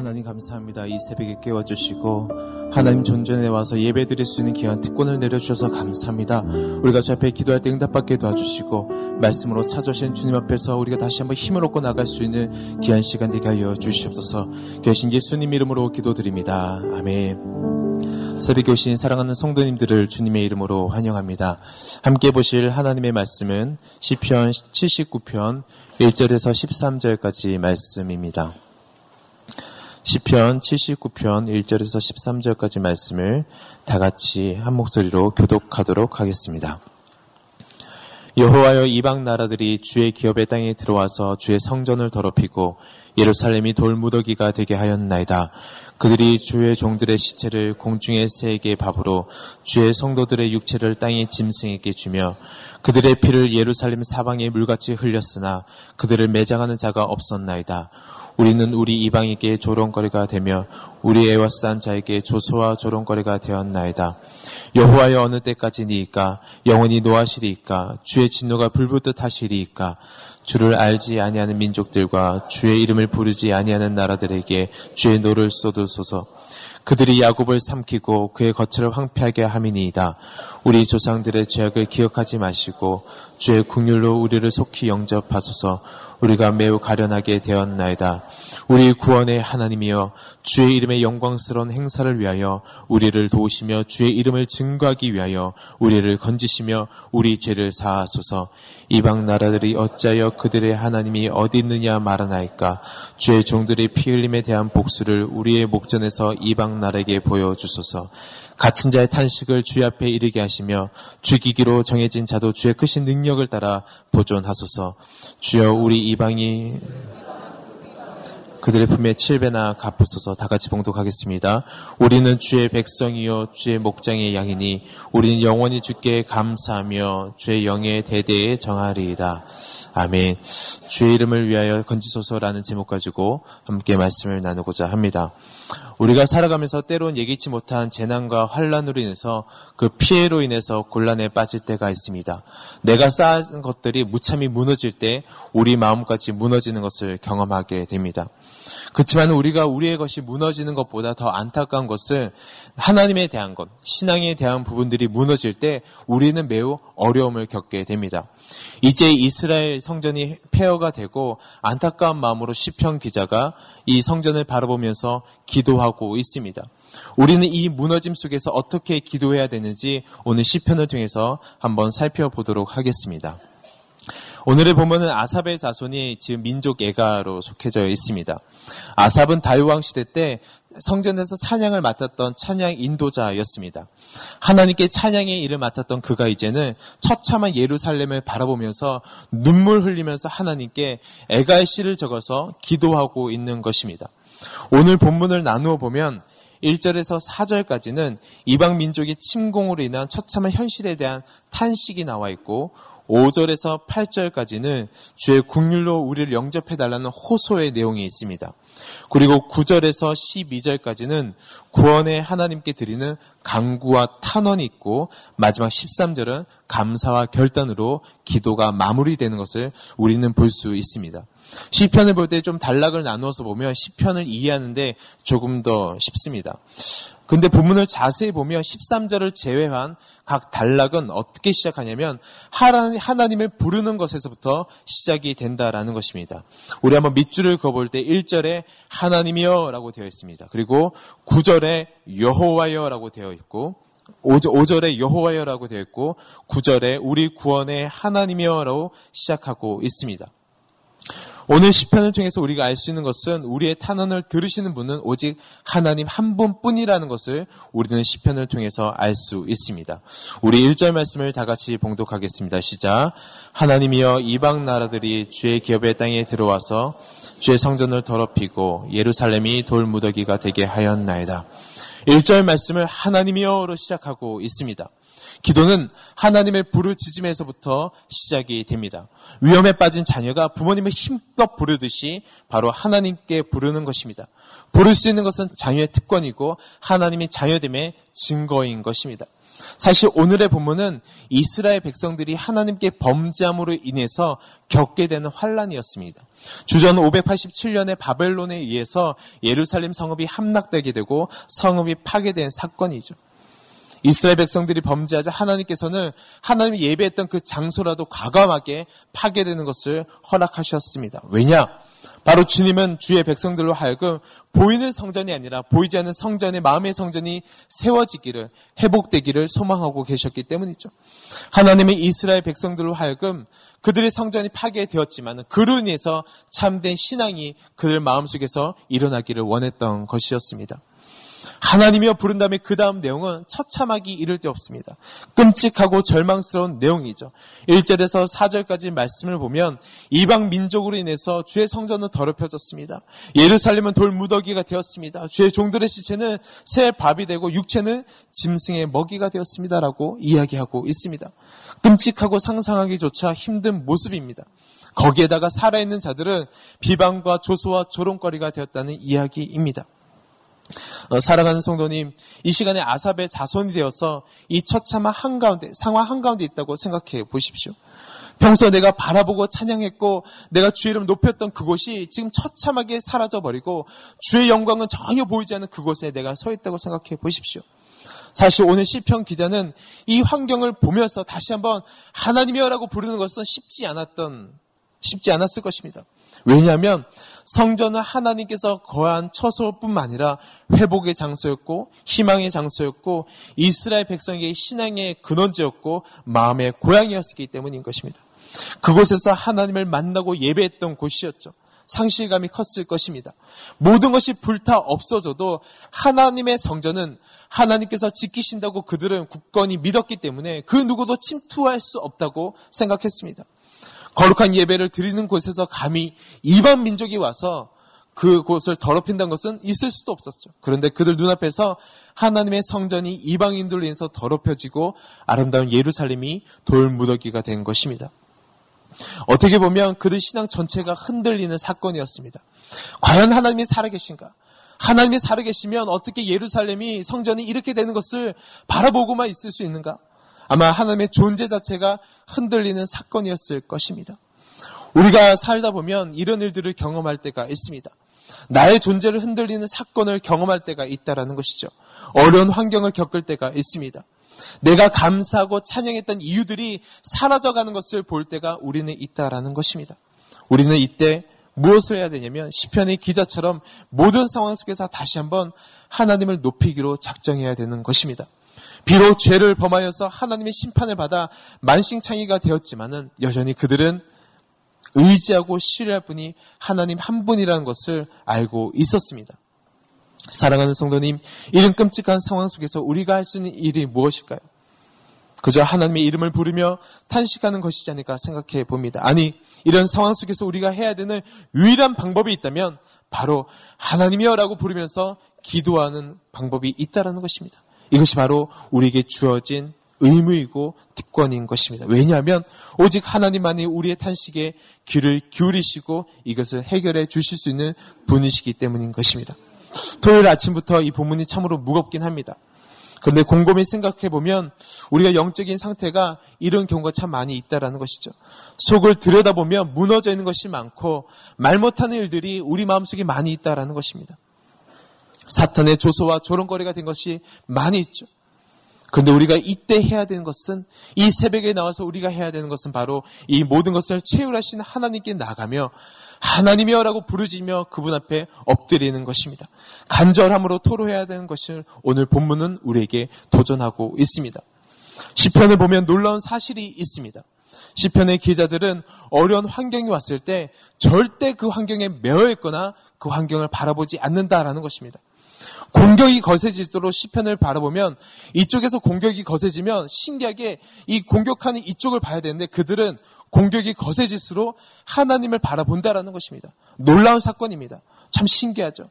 하나님 감사합니다. 이 새벽에 깨워주시고 하나님 존전에 와서 예배 드릴 수 있는 귀한 특권을 내려주셔서 감사합니다. 우리가 주 앞에 기도할 때 응답받게 도와주시고 말씀으로 찾아오신 주님 앞에서 우리가 다시 한번 힘을 얻고 나갈 수 있는 귀한 시간 되게 하여 주시옵소서 계신 예수님 이름으로 기도드립니다. 아멘. 새벽에 오신 사랑하는 성도님들을 주님의 이름으로 환영합니다. 함께 보실 하나님의 말씀은 시편 79편 1절에서 13절까지 말씀입니다. 시편 79편 1절에서 13절까지 말씀을 다 같이 한 목소리로 교독하도록 하겠습니다. 여호와여 이방 나라들이 주의 기업의 땅에 들어와서 주의 성전을 더럽히고 예루살렘이 돌무더기가 되게 하였나이다. 그들이 주의 종들의 시체를 공중의 새에게 밥으로 주의 성도들의 육체를 땅의 짐승에게 주며 그들의 피를 예루살렘 사방에 물같이 흘렸으나 그들을 매장하는 자가 없었나이다. 우리는 우리 이웃에게 조롱거리가 되며 우리 에워싼 자에게 조소와 조롱거리가 되었나이다. 여호와여 어느 때까지니이까 영원히 노하시리이까 주의 진노가 불붙듯 하시리이까 주를 알지 아니하는 민족들과 주의 이름을 부르지 아니하는 나라들에게 주의 노를 쏟으소서. 그들이 야곱을 삼키고 그의 거처를 황폐하게 함이니이다. 우리 조상들의 죄악을 기억하지 마시고 주의 국률로 우리를 속히 영접하소서. 우리가 매우 가련하게 되었나이다. 우리 구원의 하나님이여 주의 이름의 영광스러운 행사를 위하여 우리를 도우시며 주의 이름을 증거하기 위하여 우리를 건지시며 우리 죄를 사하소서. 이방 나라들이 어찌하여 그들의 하나님이 어디 있느냐 말하나이까 주의 종들의 피 흘림에 대한 복수를 우리의 목전에서 이방 나라에게 보여주소서. 갇힌 자의 탄식을 주의 앞에 이르게 하시며 죽이기로 정해진 자도 주의 크신 능력을 따라 보존하소서. 주여 우리 이방이 그들의 품에 칠배나 갚으소서 다 같이 봉독하겠습니다. 우리는 주의 백성이요 주의 목장의 양이니 우리는 영원히 주께 감사하며 주의 영의 대대에 정하리이다. 아멘. 주의 이름을 위하여 건지소서라는 제목 가지고 함께 말씀을 나누고자 합니다. 우리가 살아가면서 때론 예기치 못한 재난과 환란으로 인해서 그 피해로 인해서 곤란에 빠질 때가 있습니다. 내가 쌓은 것들이 무참히 무너질 때 우리 마음까지 무너지는 것을 경험하게 됩니다. 그렇지만 우리가 우리의 것이 무너지는 것보다 더 안타까운 것은 하나님에 대한 것, 신앙에 대한 부분들이 무너질 때 우리는 매우 어려움을 겪게 됩니다. 이제 이스라엘 성전이 폐허가 되고 안타까운 마음으로 시편 기자가 이 성전을 바라보면서 기도하고 있습니다. 우리는 이 무너짐 속에서 어떻게 기도해야 되는지 오늘 시편을 통해서 한번 살펴보도록 하겠습니다. 오늘의 본문은 아삽의 자손이 지금 민족 예가로 속해져 있습니다. 아삽은 다윗왕 시대 때 성전에서 찬양을 맡았던 찬양 인도자였습니다. 하나님께 찬양의 일을 맡았던 그가 이제는 처참한 예루살렘을 바라보면서 눈물 흘리면서 하나님께 애가의 시를 적어서 기도하고 있는 것입니다. 오늘 본문을 나누어 보면 1절에서 4절까지는 이방 민족의 침공으로 인한 처참한 현실에 대한 탄식이 나와 있고 5절에서 8절까지는 주의 국률로 우리를 영접해 달라는 호소의 내용이 있습니다. 그리고 9절에서 12절까지는 구원의 하나님께 드리는 강구와 탄원이 있고 마지막 13절은 감사와 결단으로 기도가 마무리되는 것을 우리는 볼 수 있습니다. 시편을 볼 때 좀 단락을 나누어서 보면 시편을 이해하는데 조금 더 쉽습니다. 근데 본문을 자세히 보면 13절을 제외한 각 단락은 어떻게 시작하냐면 하나님을 부르는 것에서부터 시작이 된다라는 것입니다. 우리 한번 밑줄을 그어볼 때 1절에 하나님이여 라고 되어 있습니다. 그리고 9절에 여호와여 라고 되어 있고 5절에 여호와여 라고 되어 있고 9절에 우리 구원의 하나님이여 라고 시작하고 있습니다. 오늘 시편을 통해서 우리가 알 수 있는 것은 우리의 탄원을 들으시는 분은 오직 하나님 한 분뿐이라는 것을 우리는 시편을 통해서 알 수 있습니다. 우리 1절 말씀을 다 같이 봉독하겠습니다. 시작. 하나님이여 이방 나라들이 주의 기업의 땅에 들어와서 주의 성전을 더럽히고 예루살렘이 돌무더기가 되게 하였나이다. 1절 말씀을 하나님이여로 시작하고 있습니다. 기도는 하나님의 부르짖음에서부터 시작이 됩니다. 위험에 빠진 자녀가 부모님을 힘껏 부르듯이 바로 하나님께 부르는 것입니다. 부를 수 있는 것은 자녀의 특권이고 하나님이 자녀됨의 증거인 것입니다. 사실 오늘의 본문은 이스라엘 백성들이 하나님께 범죄함으로 인해서 겪게 되는 환란이었습니다. 주전 587년에 바벨론에 의해서 예루살렘 성읍이 함락되게 되고 성읍이 파괴된 사건이죠. 이스라엘 백성들이 범죄하자 하나님께서는 하나님이 예배했던 그 장소라도 과감하게 파괴되는 것을 허락하셨습니다. 왜냐? 바로 주님은 주의 백성들로 하여금 보이는 성전이 아니라 보이지 않는 성전의 마음의 성전이 세워지기를 회복되기를 소망하고 계셨기 때문이죠. 하나님은 이스라엘 백성들로 하여금 그들의 성전이 파괴되었지만 그로 인해서 참된 신앙이 그들 마음속에서 일어나기를 원했던 것이었습니다. 하나님이여 부른 다음에 그 다음 내용은 처참하기 이를 데 없습니다. 끔찍하고 절망스러운 내용이죠. 1절에서 4절까지 말씀을 보면 이방 민족으로 인해서 주의 성전은 더럽혀졌습니다. 예루살렘은 돌 무더기가 되었습니다. 주의 종들의 시체는 새 밥이 되고 육체는 짐승의 먹이가 되었습니다라고 이야기하고 있습니다. 끔찍하고 상상하기조차 힘든 모습입니다. 거기에다가 살아있는 자들은 비방과 조소와 조롱거리가 되었다는 이야기입니다. 어, 사랑하는 성도님, 이 시간에 아삽의 자손이 되어서 이 처참한 한가운데, 상황 한가운데 있다고 생각해 보십시오. 평소 내가 바라보고 찬양했고 내가 주의 이름 높였던 그곳이 지금 처참하게 사라져버리고 주의 영광은 전혀 보이지 않는 그곳에 내가 서 있다고 생각해 보십시오. 사실 오늘 시편 기자는 이 환경을 보면서 다시 한번 하나님이여라고 부르는 것은 쉽지 않았던 쉽지 않았을 것입니다. 왜냐하면 성전은 하나님께서 거한 처소뿐만 아니라 회복의 장소였고 희망의 장소였고 이스라엘 백성에게 신앙의 근원지였고 마음의 고향이었기 때문인 것입니다. 그곳에서 하나님을 만나고 예배했던 곳이었죠. 상실감이 컸을 것입니다. 모든 것이 불타 없어져도 하나님의 성전은 하나님께서 지키신다고 그들은 굳건히 믿었기 때문에 그 누구도 침투할 수 없다고 생각했습니다. 거룩한 예배를 드리는 곳에서 감히 이방 민족이 와서 그곳을 더럽힌다는 것은 있을 수도 없었죠. 그런데 그들 눈앞에서 하나님의 성전이 이방인들로 인해서 더럽혀지고 아름다운 예루살렘이 돌무더기가 된 것입니다. 어떻게 보면 그들 신앙 전체가 흔들리는 사건이었습니다. 과연 하나님이 살아계신가? 하나님이 살아계시면 어떻게 예루살렘이 성전이 이렇게 되는 것을 바라보고만 있을 수 있는가? 아마 하나님의 존재 자체가 흔들리는 사건이었을 것입니다. 우리가 살다 보면 이런 일들을 경험할 때가 있습니다. 나의 존재를 흔들리는 사건을 경험할 때가 있다라는 것이죠. 어려운 환경을 겪을 때가 있습니다. 내가 감사하고 찬양했던 이유들이 사라져가는 것을 볼 때가 우리는 있다라는 것입니다. 우리는 이때 무엇을 해야 되냐면 시편의 기자처럼 모든 상황 속에서 다시 한번 하나님을 높이기로 작정해야 되는 것입니다. 비록 죄를 범하여서 하나님의 심판을 받아 만신창이가 되었지만은 여전히 그들은 의지하고 신뢰할 분이 하나님 한 분이라는 것을 알고 있었습니다. 사랑하는 성도님, 이런 끔찍한 상황 속에서 우리가 할 수 있는 일이 무엇일까요? 그저 하나님의 이름을 부르며 탄식하는 것이지 않을까 생각해 봅니다. 아니, 이런 상황 속에서 우리가 해야 되는 유일한 방법이 있다면 바로 하나님이여라고 부르면서 기도하는 방법이 있다라는 것입니다. 이것이 바로 우리에게 주어진 의무이고 특권인 것입니다. 왜냐하면 오직 하나님만이 우리의 탄식에 귀를 기울이시고 이것을 해결해 주실 수 있는 분이시기 때문인 것입니다. 토요일 아침부터 이 본문이 참으로 무겁긴 합니다. 그런데 곰곰이 생각해 보면 우리가 영적인 상태가 이런 경우가 참 많이 있다라는 것이죠. 속을 들여다보면 무너져 있는 것이 많고 말 못하는 일들이 우리 마음속에 많이 있다라는 것입니다. 사탄의 조소와 조롱거리가 된 것이 많이 있죠. 그런데 우리가 이때 해야 되는 것은 이 새벽에 나와서 우리가 해야 되는 것은 바로 이 모든 것을 채울하신 하나님께 나가며 하나님이여라고 부르짖며 그분 앞에 엎드리는 것입니다. 간절함으로 토로해야 되는 것을 오늘 본문은 우리에게 도전하고 있습니다. 시편을 보면 놀라운 사실이 있습니다. 시편의 기자들은 어려운 환경이 왔을 때 절대 그 환경에 매여 있거나 그 환경을 바라보지 않는다라는 것입니다. 공격이 거세질수록 시편을 바라보면 이쪽에서 공격이 거세지면 신기하게 이 공격하는 이쪽을 봐야 되는데 그들은 공격이 거세질수록 하나님을 바라본다라는 것입니다. 놀라운 사건입니다. 참 신기하죠.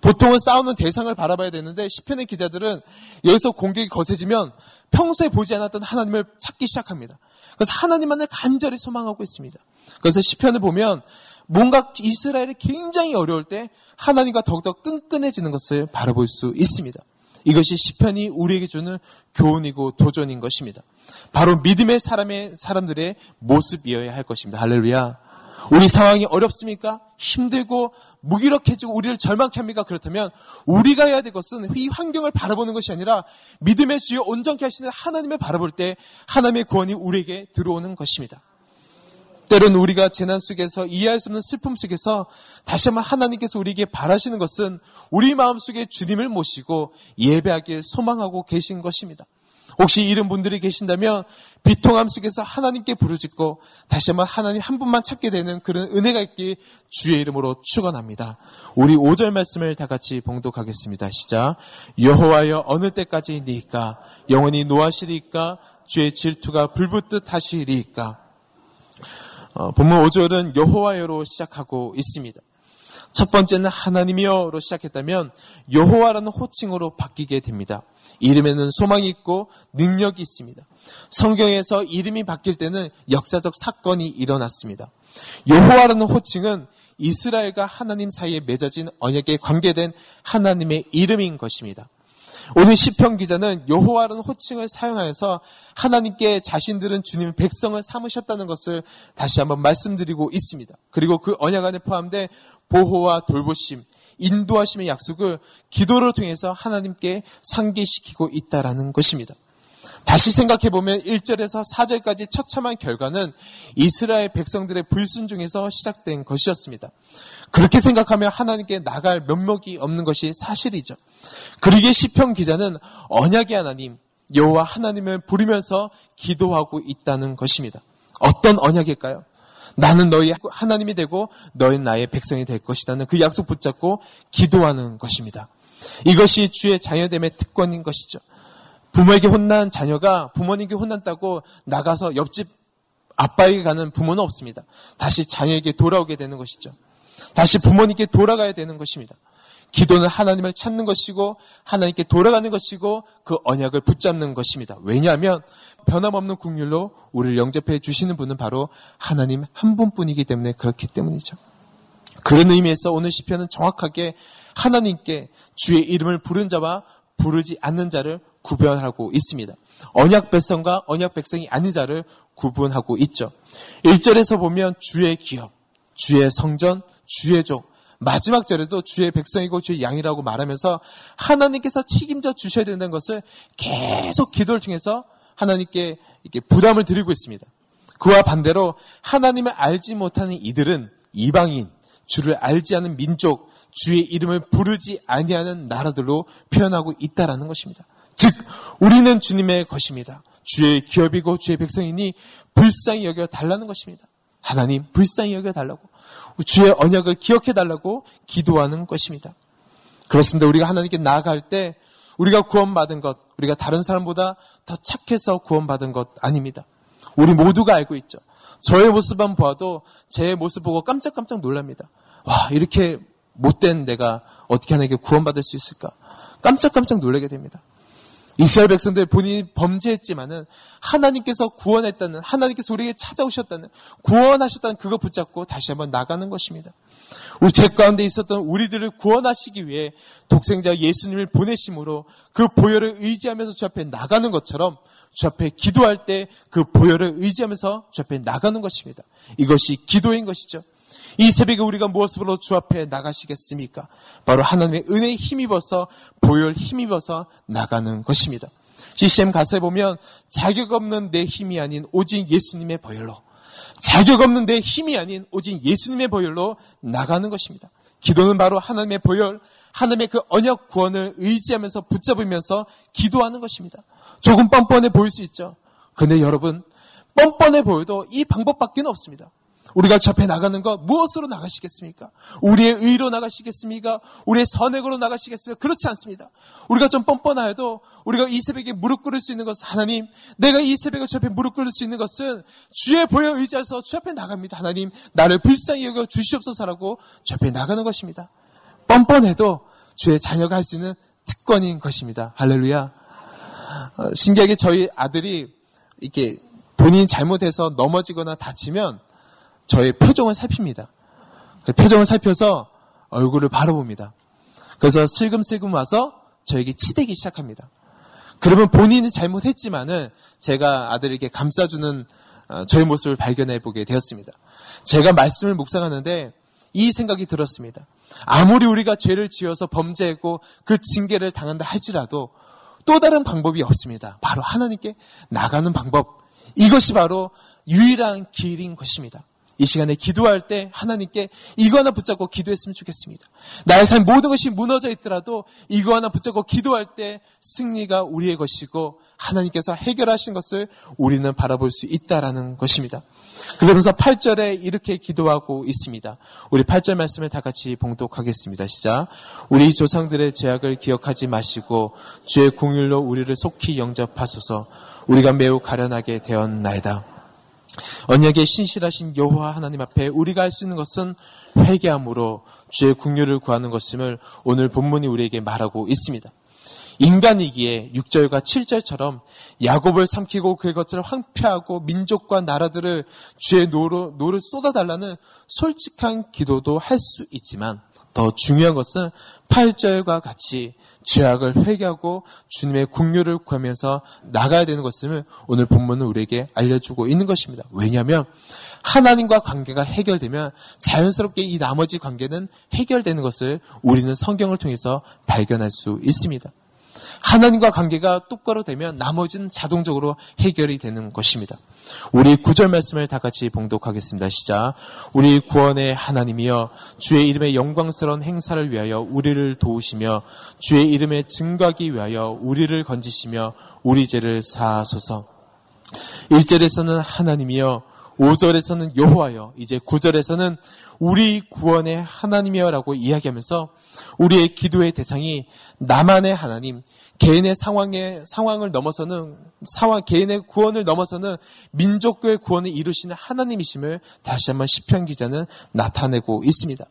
보통은 싸우는 대상을 바라봐야 되는데 시편의 기자들은 여기서 공격이 거세지면 평소에 보지 않았던 하나님을 찾기 시작합니다. 그래서 하나님만을 간절히 소망하고 있습니다. 그래서 시편을 보면 뭔가 이스라엘이 굉장히 어려울 때 하나님과 더욱더 끈끈해지는 것을 바라볼 수 있습니다. 이것이 시편이 우리에게 주는 교훈이고 도전인 것입니다. 바로 믿음의 사람의 사람들의 모습이어야 할 것입니다. 할렐루야. 우리 상황이 어렵습니까? 힘들고 무기력해지고 우리를 절망케 합니까? 그렇다면 우리가 해야 될 것은 이 환경을 바라보는 것이 아니라 믿음의 주여 온전케 하시는 하나님을 바라볼 때 하나님의 구원이 우리에게 들어오는 것입니다. 때로는 우리가 재난 속에서 이해할 수 없는 슬픔 속에서 다시 한번 하나님께서 우리에게 바라시는 것은 우리 마음속에 주님을 모시고 예배하길 소망하고 계신 것입니다. 혹시 이런 분들이 계신다면 비통함 속에서 하나님께 부르짖고 다시 한번 하나님 한 분만 찾게 되는 그런 은혜가 있길 주의 이름으로 축원합니다. 우리 5절 말씀을 다 같이 봉독하겠습니다. 시작. 여호와여 어느 때까지 니까 영원히 노하시리까 주의 질투가 불붙듯 하시리까 어, 본문 5절은 여호와여로 시작하고 있습니다. 첫 번째는 하나님이여로 시작했다면 여호와라는 호칭으로 바뀌게 됩니다. 이름에는 소망이 있고 능력이 있습니다. 성경에서 이름이 바뀔 때는 역사적 사건이 일어났습니다. 여호와라는 호칭은 이스라엘과 하나님 사이에 맺어진 언약에 관계된 하나님의 이름인 것입니다. 오늘 시편 기자는 여호와라는 호칭을 사용하여서 하나님께 자신들은 주님의 백성을 삼으셨다는 것을 다시 한번 말씀드리고 있습니다. 그리고 그 언약 안에 포함된 보호와 돌보심, 인도하심의 약속을 기도를 통해서 하나님께 상기시키고 있다라는 것입니다. 다시 생각해 보면 1절에서 4절까지 처참한 결과는 이스라엘 백성들의 불순종에서 시작된 것이었습니다. 그렇게 생각하면 하나님께 나갈 면목이 없는 것이 사실이죠. 그러기에 시편 기자는 언약의 하나님 여호와 하나님을 부르면서 기도하고 있다는 것입니다. 어떤 언약일까요? 나는 너희 하나님이 되고 너희 나의 백성이 될 것이라는 그 약속 붙잡고 기도하는 것입니다. 이것이 주의 자녀됨의 특권인 것이죠. 부모에게 혼난 자녀가 부모님께 혼났다고 나가서 옆집 아빠에게 가는 부모는 없습니다. 다시 자녀에게 돌아오게 되는 것이죠. 다시 부모님께 돌아가야 되는 것입니다. 기도는 하나님을 찾는 것이고 하나님께 돌아가는 것이고 그 언약을 붙잡는 것입니다. 왜냐하면 변함없는 국률로 우리를 영접해 주시는 분은 바로 하나님 한 분뿐이기 때문에 그렇기 때문이죠. 그런 의미에서 오늘 시편은 정확하게 하나님께 주의 이름을 부른 자와 부르지 않는 자를 구별하고 있습니다. 언약 백성과 언약 백성이 아닌 자를 구분하고 있죠. 1절에서 보면 주의 기업, 주의 성전, 주의 종, 마지막 절에도 주의 백성이고 주의 양이라고 말하면서 하나님께서 책임져 주셔야 된다는 것을 계속 기도를 통해서 하나님께 이렇게 부담을 드리고 있습니다. 그와 반대로 하나님을 알지 못하는 이들은 이방인, 주를 알지 않은 민족, 주의 이름을 부르지 아니하는 나라들로 표현하고 있다라는 것입니다. 즉 우리는 주님의 것입니다. 주의 기업이고 주의 백성이니 불쌍히 여겨 달라는 것입니다. 하나님 불쌍히 여겨 달라고 주의 언약을 기억해 달라고 기도하는 것입니다. 그렇습니다. 우리가 하나님께 나아갈 때 우리가 구원받은 것, 우리가 다른 사람보다 더 착해서 구원받은 것 아닙니다. 우리 모두가 알고 있죠. 저의 모습만 보아도 제 모습 보고 깜짝깜짝 놀랍니다. 와, 이렇게 못된 내가 어떻게 하나님께 구원받을 수 있을까? 깜짝깜짝 놀라게 됩니다. 이스라엘 백성들 본인이 범죄했지만은 하나님께서 구원했다는 하나님께서 우리에게 찾아오셨다는 구원하셨다는 그거 붙잡고 다시 한번 나가는 것입니다. 우리 죄 가운데 있었던 우리들을 구원하시기 위해 독생자 예수님을 보내심으로 그 보혈을 의지하면서 주 앞에 나가는 것처럼 주 앞에 기도할 때 그 보혈을 의지하면서 주 앞에 나가는 것입니다. 이것이 기도인 것이죠. 이 새벽에 우리가 무엇으로 주 앞에 나가시겠습니까? 바로 하나님의 은혜에 힘입어서 보혈 힘입어서 나가는 것입니다. CCM 가사에 보면 자격 없는 내 힘이 아닌 오직 예수님의 보혈로 자격 없는 내 힘이 아닌 오직 예수님의 보혈로 나가는 것입니다. 기도는 바로 하나님의 보혈, 하나님의 그 언약 구원을 의지하면서 붙잡으면서 기도하는 것입니다. 조금 뻔뻔해 보일 수 있죠. 그런데 여러분, 뻔뻔해 보여도 이 방법밖에 없습니다. 우리가 접해 나가는 것 무엇으로 나가시겠습니까? 우리의 의로 나가시겠습니까? 우리의 선행으로 나가시겠습니까? 그렇지 않습니다. 우리가 좀 뻔뻔하여도 우리가 이 새벽에 무릎 꿇을 수 있는 것은 하나님, 내가 이 새벽에 주 앞에 무릎 꿇을 수 있는 것은 주의 보여 의지해서 주 앞에 나갑니다. 하나님, 나를 불쌍히 여겨 주시옵소서라고 주 앞에 나가는 것입니다. 뻔뻔해도 주의 자녀가 할 수 있는 특권인 것입니다. 할렐루야. 어, 신기하게 저희 아들이 이렇게 본인이 잘못해서 넘어지거나 다치면 저의 표정을 살핍니다. 그 표정을 살펴서 얼굴을 바라봅니다. 그래서 슬금슬금 와서 저에게 치대기 시작합니다. 그러면 본인이 잘못했지만은 제가 아들에게 감싸주는 어, 저의 모습을 발견해 보게 되었습니다. 제가 말씀을 묵상하는데 이 생각이 들었습니다. 아무리 우리가 죄를 지어서 범죄했고 그 징계를 당한다 할지라도 또 다른 방법이 없습니다. 바로 하나님께 나가는 방법. 이것이 바로 유일한 길인 것입니다. 이 시간에 기도할 때 하나님께 이거 하나 붙잡고 기도했으면 좋겠습니다. 나의 삶 모든 것이 무너져 있더라도 이거 하나 붙잡고 기도할 때 승리가 우리의 것이고 하나님께서 해결하신 것을 우리는 바라볼 수 있다라는 것입니다. 그러면서 8절에 이렇게 기도하고 있습니다. 우리 8절 말씀을 다 같이 봉독하겠습니다. 시작. 우리 조상들의 죄악을 기억하지 마시고 주의 긍휼로 우리를 속히 영접하소서 우리가 매우 가련하게 되었나이다. 언약의 신실하신 여호와 하나님 앞에 우리가 할 수 있는 것은 회개함으로 주의 국류를 구하는 것임을 오늘 본문이 우리에게 말하고 있습니다. 인간이기에 6절과 7절처럼 야곱을 삼키고 그의 거처를 황폐하고 민족과 나라들을 주의 노로, 노를 쏟아달라는 솔직한 기도도 할 수 있지만 더 중요한 것은 8절과 같이 죄악을 회개하고 주님의 국류를 구하면서 나가야 되는 것을 오늘 본문은 우리에게 알려주고 있는 것입니다. 왜냐하면 하나님과 관계가 해결되면 자연스럽게 이 나머지 관계는 해결되는 것을 우리는 성경을 통해서 발견할 수 있습니다. 하나님과 관계가 똑바로 되면 나머지는 자동적으로 해결이 되는 것입니다. 우리 구절 말씀을 다 같이 봉독하겠습니다. 시작. 우리 구원의 하나님이여 주의 이름의 영광스러운 행사를 위하여 우리를 도우시며 주의 이름의 증거하기 위하여 우리를 건지시며 우리 죄를 사하소서. 1절에서는 하나님이여 5절에서는 여호와여 이제 9절에서는 우리 구원의 하나님이여라고 이야기하면서 우리의 기도의 대상이 나만의 하나님, 개인의 상황의 상황을 넘어서는 상황 개인의 구원을 넘어서는 민족의 구원을 이루시는 하나님이심을 다시 한번 시편 기자는 나타내고 있습니다.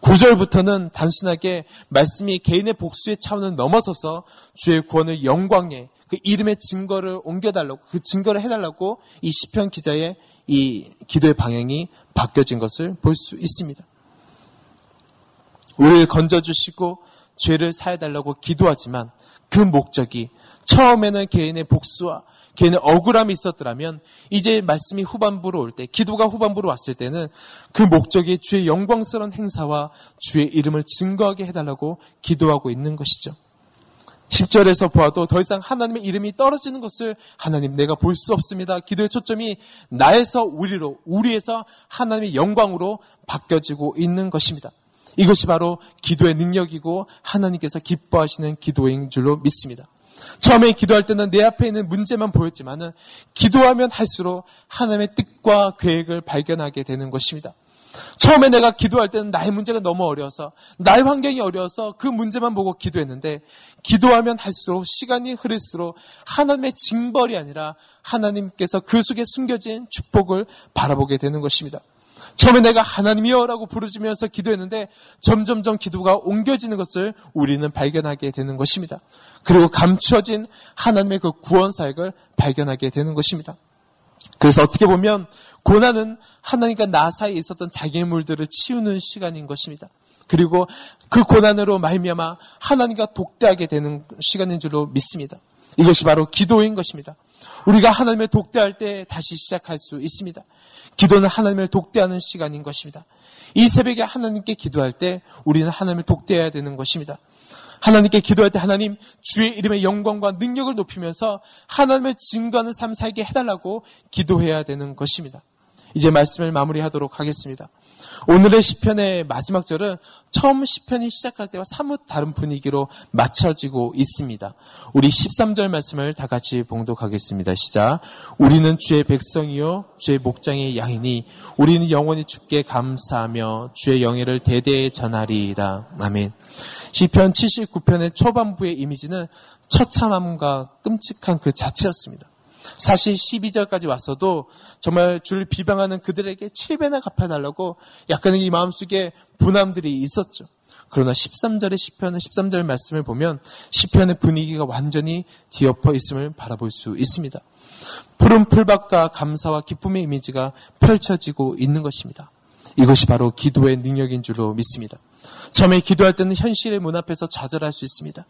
9절부터는 단순하게 말씀이 개인의 복수의 차원을 넘어서서 주의 구원을 영광에 그 이름의 증거를 옮겨달라고 그 증거를 해달라고 이 시편 기자의 이 기도의 방향이 바뀌어진 것을 볼 수 있습니다. 우리를 건져주시고 죄를 사해달라고 기도하지만 그 목적이 처음에는 개인의 복수와 개인의 억울함이 있었더라면 이제 말씀이 후반부로 올 때, 기도가 후반부로 왔을 때는 그 목적이 주의 영광스러운 행사와 주의 이름을 증거하게 해달라고 기도하고 있는 것이죠. 10절에서 보아도 더 이상 하나님의 이름이 떨어지는 것을 하나님 내가 볼 수 없습니다. 기도의 초점이 나에서 우리로, 우리에서 하나님의 영광으로 바뀌어지고 있는 것입니다. 이것이 바로 기도의 능력이고 하나님께서 기뻐하시는 기도인 줄로 믿습니다. 처음에 기도할 때는 내 앞에 있는 문제만 보였지만은 기도하면 할수록 하나님의 뜻과 계획을 발견하게 되는 것입니다. 처음에 내가 기도할 때는 나의 문제가 너무 어려워서 나의 환경이 어려워서 그 문제만 보고 기도했는데 기도하면 할수록 시간이 흐를수록 하나님의 징벌이 아니라 하나님께서 그 속에 숨겨진 축복을 바라보게 되는 것입니다. 처음에 내가 하나님이여라고 부르짖으면서 기도했는데 점점점 기도가 옮겨지는 것을 우리는 발견하게 되는 것입니다. 그리고 감추어진 하나님의 그 구원 사역을 발견하게 되는 것입니다. 그래서 어떻게 보면 고난은 하나님과 나 사이에 있었던 자기의 물들을 치우는 시간인 것입니다. 그리고 그 고난으로 말미암아 하나님과 독대하게 되는 시간인 줄로 믿습니다. 이것이 바로 기도인 것입니다. 우리가 하나님의 독대할 때 다시 시작할 수 있습니다. 기도는 하나님을 독대하는 시간인 것입니다. 이 새벽에 하나님께 기도할 때 우리는 하나님을 독대해야 되는 것입니다. 하나님께 기도할 때 하나님 주의 이름의 영광과 능력을 높이면서 하나님을 증거하는 삶 살게 해달라고 기도해야 되는 것입니다. 이제 말씀을 마무리하도록 하겠습니다. 오늘의 시편의 마지막 절은 처음 시편이 시작할 때와 사뭇 다른 분위기로 맞춰지고 있습니다. 우리 13절 말씀을 다 같이 봉독하겠습니다. 시작. 우리는 주의 백성이요 주의 목장의 양이니 우리는 영원히 주께 감사하며 주의 영예를 대대에 전하리이다. 아멘. 시편 79편의 초반부의 이미지는 처참함과 끔찍한 그 자체였습니다. 사실 12절까지 왔어도 정말 주를 비방하는 그들에게 7배나 갚아달라고 약간의 이 마음속에 분함들이 있었죠. 그러나 13절의 시편의 13절 말씀을 보면 시편의 분위기가 완전히 뒤엎어 있음을 바라볼 수 있습니다. 푸른 풀밭과 감사와 기쁨의 이미지가 펼쳐지고 있는 것입니다. 이것이 바로 기도의 능력인 줄로 믿습니다. 처음에 기도할 때는 현실의 문 앞에서 좌절할 수 있습니다.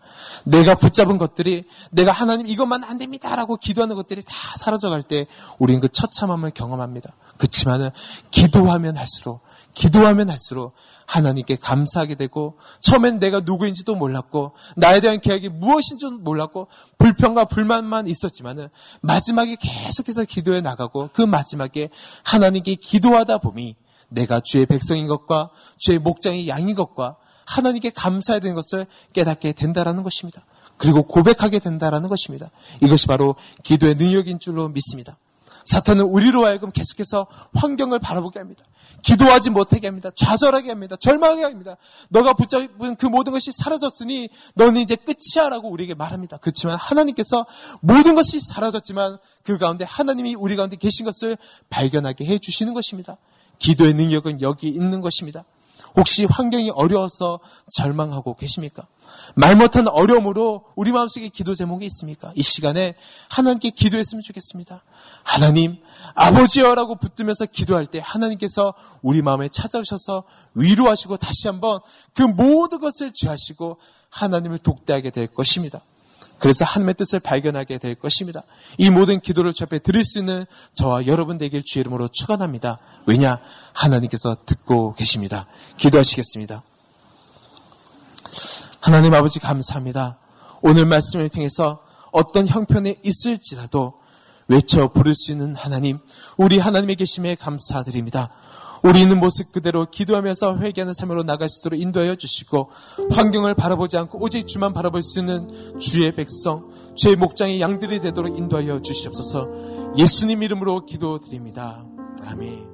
내가 붙잡은 것들이 내가 하나님 이것만 안 됩니다라고 기도하는 것들이 다 사라져갈 때 우리는 그 처참함을 경험합니다. 그렇지만은 기도하면 할수록 기도하면 할수록 하나님께 감사하게 되고 처음엔 내가 누구인지도 몰랐고 나에 대한 계획이 무엇인지도 몰랐고 불평과 불만만 있었지만은 마지막에 계속해서 기도해 나가고 그 마지막에 하나님께 기도하다 보니 내가 주의 백성인 것과 주의 목장의 양인 것과 하나님께 감사해야 되는 것을 깨닫게 된다라는 것입니다. 그리고 고백하게 된다라는 것입니다. 이것이 바로 기도의 능력인 줄로 믿습니다. 사탄은 우리로 하여금 계속해서 환경을 바라보게 합니다. 기도하지 못하게 합니다. 좌절하게 합니다. 절망하게 합니다. 너가 붙잡은 그 모든 것이 사라졌으니 너는 이제 끝이야라고 우리에게 말합니다. 그렇지만 하나님께서 모든 것이 사라졌지만 그 가운데 하나님이 우리 가운데 계신 것을 발견하게 해 주시는 것입니다. 기도의 능력은 여기 있는 것입니다. 혹시 환경이 어려워서 절망하고 계십니까? 말 못한 어려움으로 우리 마음속에 기도 제목이 있습니까? 이 시간에 하나님께 기도했으면 좋겠습니다. 하나님, 아버지여라고 붙들면서 기도할 때 하나님께서 우리 마음에 찾아오셔서 위로하시고 다시 한번 그 모든 것을 죄하시고 하나님을 독대하게 될 것입니다. 그래서 하나님의 뜻을 발견하게 될 것입니다. 이 모든 기도를 주 앞에 드릴 수 있는 저와 여러분 되길 주의 이름으로 축원합니다. 왜냐? 하나님께서 듣고 계십니다. 기도하시겠습니다. 하나님 아버지 감사합니다. 오늘 말씀을 통해서 어떤 형편에 있을지라도 외쳐 부를 수 있는 하나님, 우리 하나님의 계심에 감사드립니다. 우리 있는 모습 그대로 기도하면서 회개하는 삶으로 나갈 수 있도록 인도하여 주시고 환경을 바라보지 않고 오직 주만 바라볼 수 있는 주의 백성, 주의 목장의 양들이 되도록 인도하여 주시옵소서 예수님 이름으로 기도드립니다. 아멘.